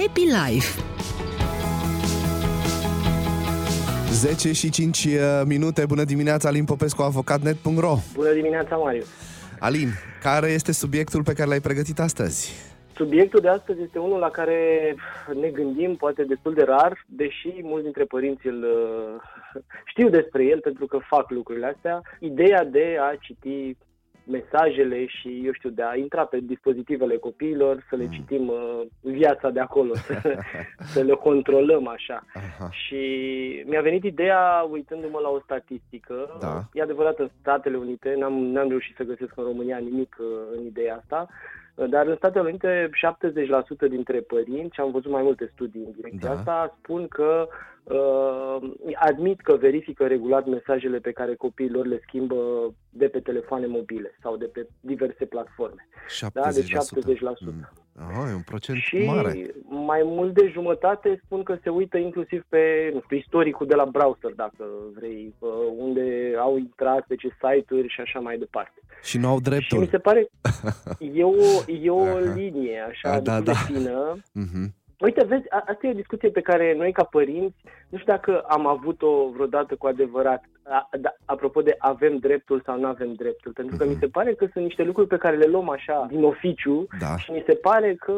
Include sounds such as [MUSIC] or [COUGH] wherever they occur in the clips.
Happy Life 10 și 5 uh, minute. Bună dimineața, Alin Popescu, avocatnet.ro Bună dimineața, Mariu! Alin, care este subiectul pe care l-ai pregătit astăzi? Subiectul de astăzi este unul la care ne gândim, poate destul de rar, deși mulți dintre părinți îl uh, știu despre el pentru că fac lucrurile astea. Ideea de a citi mesajele și, eu știu, de a intra pe dispozitivele copiilor, să le citim uh, viața de acolo, să, să le controlăm așa. Aha. Și mi-a venit ideea, uitându-mă la o statistică, Da. e adevărat în Statele Unite, n-am, n-am reușit să găsesc în România nimic uh, în ideea asta, uh, dar în Statele Unite 70% dintre părinți, și am văzut mai multe studii în direcția Da. asta, spun că uh, admit că verifică regulat mesajele pe care copiii lor le schimbă de pe telefoane mobile sau de pe diverse platforme. 70%. Da, deci 70%. Mm. Oh, e un procent Și mare. mai mult de jumătate spun că se uită inclusiv pe, nu știu, istoricul de la browser, dacă vrei, uh, unde au intrat, pe ce site-uri și așa mai departe. Și nu au Și dreptul. mi se pare, [LAUGHS] e o, e o Aha. linie așa, A, da, da, da. da. fină. Mhm. Uite, vezi, a- asta e o discuție pe care noi ca părinți, nu știu dacă am avut-o vreodată cu adevărat, a, da, apropo de avem dreptul sau nu avem dreptul, pentru că Mhm. mi se pare că sunt niște lucruri pe care le luăm așa din oficiu Da. și mi se pare că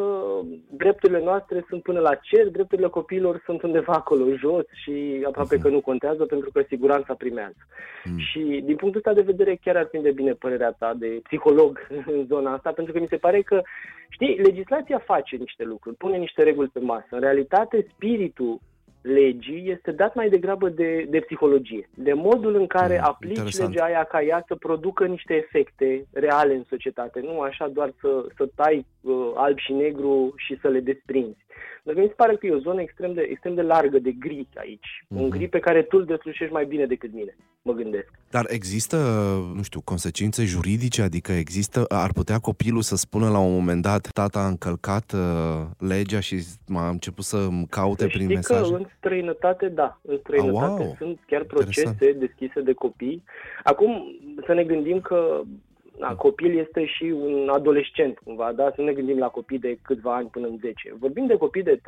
drepturile noastre sunt până la cer, drepturile copiilor sunt undeva acolo jos și aproape că nu contează pentru că siguranța primează. Mm. Și din punctul ăsta de vedere chiar ar prinde bine părerea ta de psiholog [LAUGHS] în zona asta, pentru că mi se pare că, știi, legislația face niște lucruri, pune niște reguli pe masă. În realitate, spiritul legii este dat mai degrabă de, de psihologie, de modul în care Mm, aplici interesant. legea aia ca ea să producă niște efecte reale în societate, nu așa doar să, să tai uh, alb și negru și să le desprinzi. Dar mi se pare că e o zonă extrem de, extrem de largă de gri aici, un Mhm. gri pe care tu îl deslușești mai bine decât mine, mă gândesc. Dar există, nu știu, consecințe juridice? Adică există, ar putea copilul să spună la un moment dat, tata a încălcat uh, legea și m-a început să îmi caute Să prin știi mesaje? că în străinătate, da, în străinătate Ah, wow. sunt chiar procese Interesant. deschise de copii. Acum, să ne gândim că na, copil este și un adolescent, cumva, da? Să ne gândim la copii de câțiva ani până în 10. Vorbim de copii de 13-14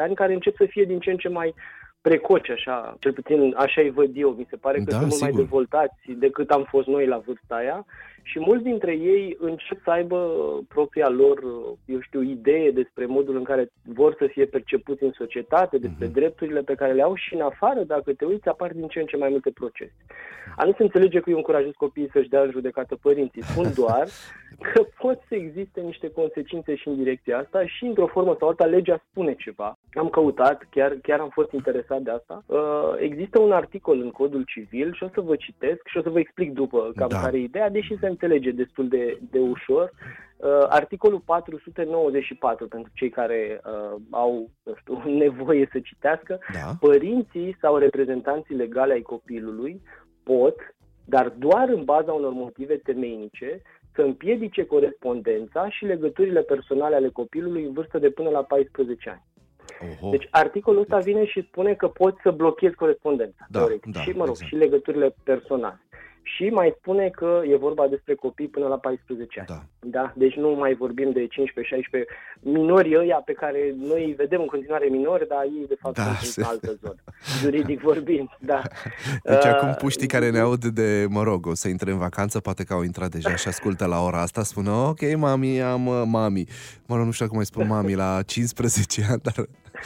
ani care încep să fie din ce în ce mai precoci, așa, cel puțin așa îi văd eu. Mi se pare că Da, sunt mult mai sigur. dezvoltați decât am fost noi la vârsta aia și mulți dintre ei încep să aibă propria lor, eu știu, idee despre modul în care vor să fie percepuți în societate, despre Mhm. drepturile pe care le au și în afară, dacă te uiți, apar din ce în ce mai multe procese. A nu se înțelege că eu încurajez copiii să-și dea în judecată părinții. Spun [LAUGHS] doar că pot să existe niște consecințe și în direcția asta și într-o formă sau alta legea spune ceva. Am căutat, chiar, chiar am fost interesat de asta. Uh, există un articol în codul civil și o să vă citesc și o să vă explic după cam Da. care e ideea, deși se înțelege destul de, de ușor. Uh, articolul 494 pentru cei care uh, au nu știu, [LAUGHS] nevoie să citească. Da? Părinții sau reprezentanții legale ai copilului pot, dar doar în baza unor motive temeinice, să împiedice corespondența și legăturile personale ale copilului în vârstă de până la 14 ani. Oho. Deci articolul ăsta vine și spune că poți să blochezi corespondența, Da, teoretic, da, și, mă rog, exact. și legăturile personale. Și mai spune că e vorba despre copii până la 14 ani. Da. Da? Deci nu mai vorbim de 15-16 minori ăia pe care noi îi vedem în continuare minori, dar ei de fapt Da, sunt se- în altă zonă. Juridic vorbind, da. [LAUGHS] Deci Uh, acum puștii care ne aud de, mă rog, o să intre în vacanță, poate că au intrat deja și ascultă la ora asta, spun, ok, mami, am uh, mami. Mă rog, nu știu cum mai spun [LAUGHS] mami la 15 ani, dar...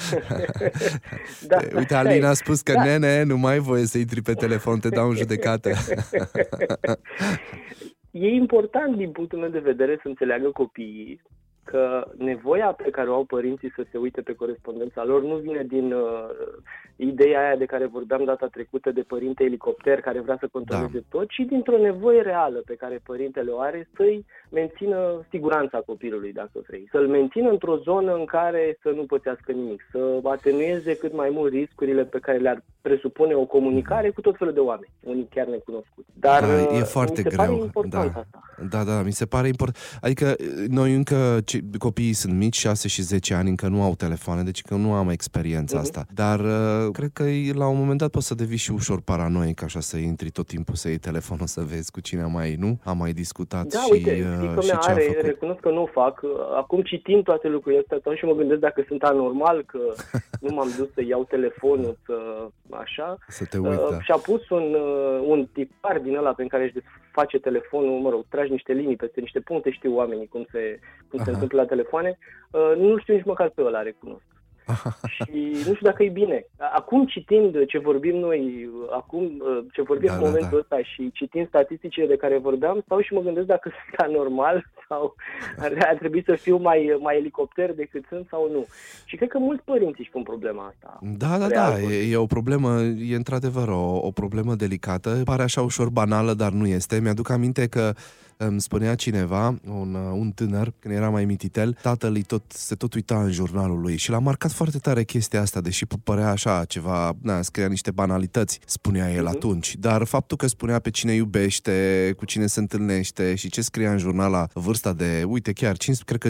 [LAUGHS] Da. Uite, Alina a spus că, Da. nene, nu mai ai voie să intri pe telefon, te dau în judecată. [LAUGHS] E important din punctul meu de vedere să înțeleagă copiii că nevoia pe care o au părinții să se uite pe corespondența lor nu vine din uh, ideea aia de care vorbeam data trecută de părinte elicopter care vrea să controleze Da. tot, ci dintr-o nevoie reală pe care părintele o are să-i mențină siguranța copilului, dacă vrei. Să-l mențină într-o zonă în care să nu pățească nimic, să atenueze cât mai mult riscurile pe care le-ar presupune o comunicare cu tot felul de oameni, unii chiar necunoscuți. Dar Da, e uh, foarte mi se greu, pare important da. asta. Da, da, mi se pare important. Adică noi încă copiii sunt mici, 6 și 10 ani, încă nu au telefoane, deci că nu am experiența uh-huh. asta. Dar uh, cred că la un moment dat poți să devii și ușor paranoic, așa să intri tot timpul să iei telefonul să vezi cu cine mai, nu? Am mai discutat da, și, uite, uh, și ce are, făcut. recunosc că nu o fac. Acum citind toate lucrurile astea, atunci și mă gândesc dacă sunt anormal, că [LAUGHS] nu m-am dus să iau telefonul, să așa. Să te uiți, uh, da. Și-a pus un, uh, un tipar din ăla pe care își face telefonul, mă rog, tragi niște linii peste niște puncte, știu oamenii cum se, cum se întâmplă la telefoane. Uh, nu știu nici măcar pe ăla, recunosc. și nu știu dacă e bine. Acum citind ce vorbim noi, acum ce vorbim da, în momentul da, da. ăsta și citind statisticile de care vorbeam, stau și mă gândesc dacă [LAUGHS] sunt anormal sau ar, ar trebui să fiu mai, mai elicopter decât sunt sau nu. Și cred că mulți părinți își pun problema asta. Da, da, da, e, e o problemă, e într-adevăr o, o problemă delicată. Pare așa ușor banală, dar nu este. Mi-aduc aminte că îmi spunea cineva, un, un tânăr, când era mai mititel, tatăl tot, se tot uita în jurnalul lui și l-a marcat foarte tare chestia asta, deși părea așa ceva, na, scria niște banalități, spunea el uh-huh. atunci, dar faptul că spunea pe cine iubește, cu cine se întâlnește și ce scria în jurnal la vârsta de, uite, chiar, 5, cred că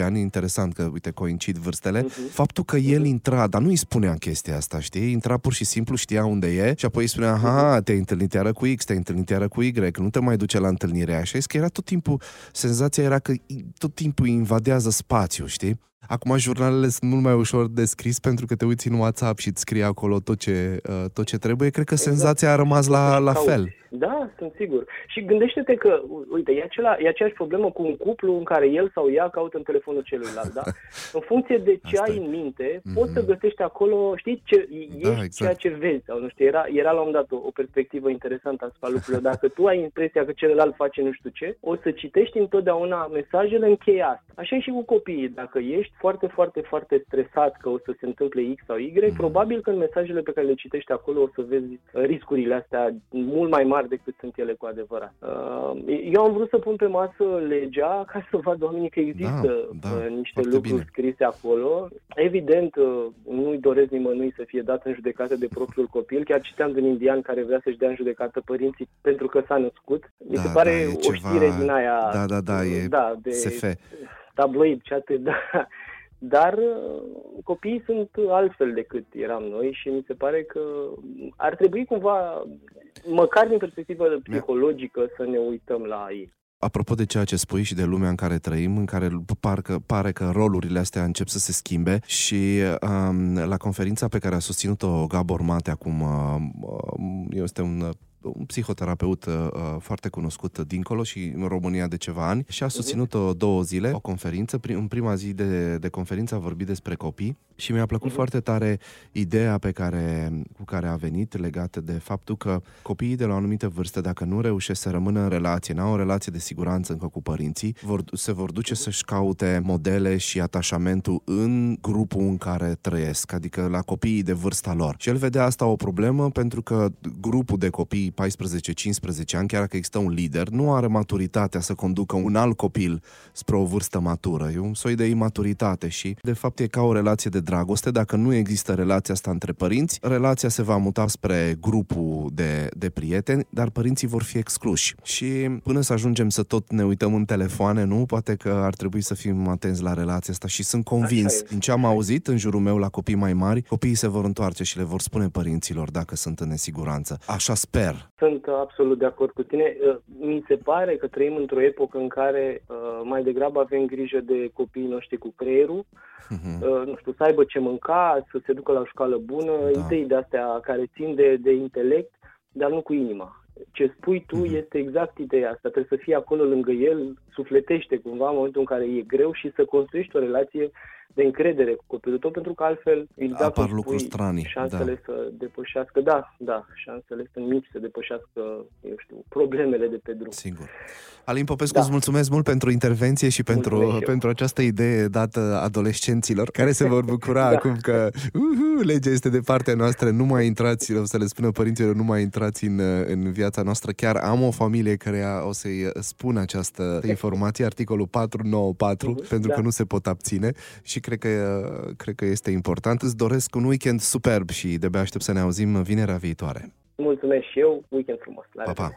15-16 ani, interesant că, uite, coincid vârstele, uh-huh. faptul că el intra, dar nu îi spunea chestia asta, știi? Intra pur și simplu, știa unde e și apoi îi spunea, ha, te-ai întâlnit iară cu X, te-ai întâlnit iară cu Y, nu te mai duce la întâlnirea aia. Și că era tot timpul, senzația era că tot timpul invadează spațiu, știi? Acum jurnalele sunt mult mai ușor de scris pentru că te uiți în WhatsApp și îți scrie acolo tot ce, uh, tot ce trebuie. Cred că exact. senzația a rămas la, la fel. Da, sunt sigur. Și gândește-te că, uite, e, acela, e aceeași problemă cu un cuplu în care el sau ea caută în telefonul celuilalt, da? [LAUGHS] În funcție de ce Asta ai e. în minte, mm-hmm. poți să găsești acolo, știi, ce, da, ești exact. ceea ce vezi. Sau, nu știu, era, era la un dat o, o perspectivă interesantă asupra lucrurilor. Dacă tu ai impresia că celălalt face nu știu ce, o să citești întotdeauna mesajele încheiate. Așa e și cu copiii. Dacă ești foarte, foarte, foarte stresat că o să se întâmple X sau Y, mm-hmm. probabil că în mesajele pe care le citești acolo o să vezi riscurile astea mult mai mari mari decât sunt ele cu adevărat. Uh, eu am vrut să pun pe masă legea ca să văd oamenii că există da, da, uh, niște lucruri bine. scrise acolo. Evident, uh, nu-i doresc nimănui să fie dat în judecată de propriul copil. Chiar citeam din indian care vrea să-și dea în judecată părinții pentru că s-a născut. Mi da, se pare da, o ceva... știre din aia... Da, da, da, e da, de SF. Tabloid, ce atât, [LAUGHS] da. Dar uh, copiii sunt altfel decât eram noi și mi se pare că ar trebui cumva, măcar din perspectivă psihologică, să ne uităm la ei. Apropo de ceea ce spui și de lumea în care trăim, în care parcă, pare că rolurile astea încep să se schimbe și um, la conferința pe care a susținut-o Gabor Mate acum, uh, este un un psihoterapeut uh, uh, foarte cunoscut dincolo și în România de ceva ani și a mhm. susținut-o două zile, o conferință. Prim, în prima zi de, de conferință a vorbit despre copii și mi-a plăcut uh-huh. foarte tare ideea pe care, cu care a venit legată de faptul că copiii de la o anumită vârstă, dacă nu reușesc să rămână în relație, n-au o relație de siguranță încă cu părinții, vor, se vor duce uh-huh. să-și caute modele și atașamentul în grupul în care trăiesc, adică la copiii de vârsta lor. Și el vedea asta o problemă pentru că grupul de copii 14-15 ani, chiar dacă există un lider, nu are maturitatea să conducă un alt copil spre o vârstă matură. E un soi de imaturitate și, de fapt, e ca o relație de dragoste. Dacă nu există relația asta între părinți, relația se va muta spre grupul de, de prieteni, dar părinții vor fi excluși. Și până să ajungem să tot ne uităm în telefoane, nu? Poate că ar trebui să fim atenți la relația asta și sunt convins, din ce am auzit în jurul meu la copii mai mari, copiii se vor întoarce și le vor spune părinților dacă sunt în nesiguranță. Așa sper. Sunt absolut de acord cu tine. Uh, mi se pare că trăim într-o epocă în care uh, mai degrabă avem grijă de copiii noștri cu creierul, uh-huh. nu știu, să aibă ce mânca, să se ducă la o școală bună, da. idei de astea care țin de, de intelect, dar nu cu inima. Ce spui tu uh-huh. este exact ideea asta. Trebuie să fii acolo lângă el, sufletește cumva în momentul în care e greu și să construiești o relație de încredere cu copilul tău, pentru că altfel exact apar lucruri stranii. Șansele da. să depășească, da, da, șansele sunt mici să depășească, eu știu, problemele de pe drum. Sigur. Alin Popescu, da. îți mulțumesc mult pentru intervenție și pentru, pentru această idee dată adolescenților care se vor bucura [LAUGHS] da. acum că uhu, legea este de partea noastră, nu mai intrați, o să le spună părinților, nu mai intrați în, în viața noastră. Chiar am o familie care o să-i spun această [LAUGHS] informație, articolul 494, uh-huh, pentru da. că nu se pot abține și cred că, cred că este important. Îți doresc un weekend superb și de-abia aștept să ne auzim vinerea viitoare. Mulțumesc și eu, weekend frumos. La pa, pa.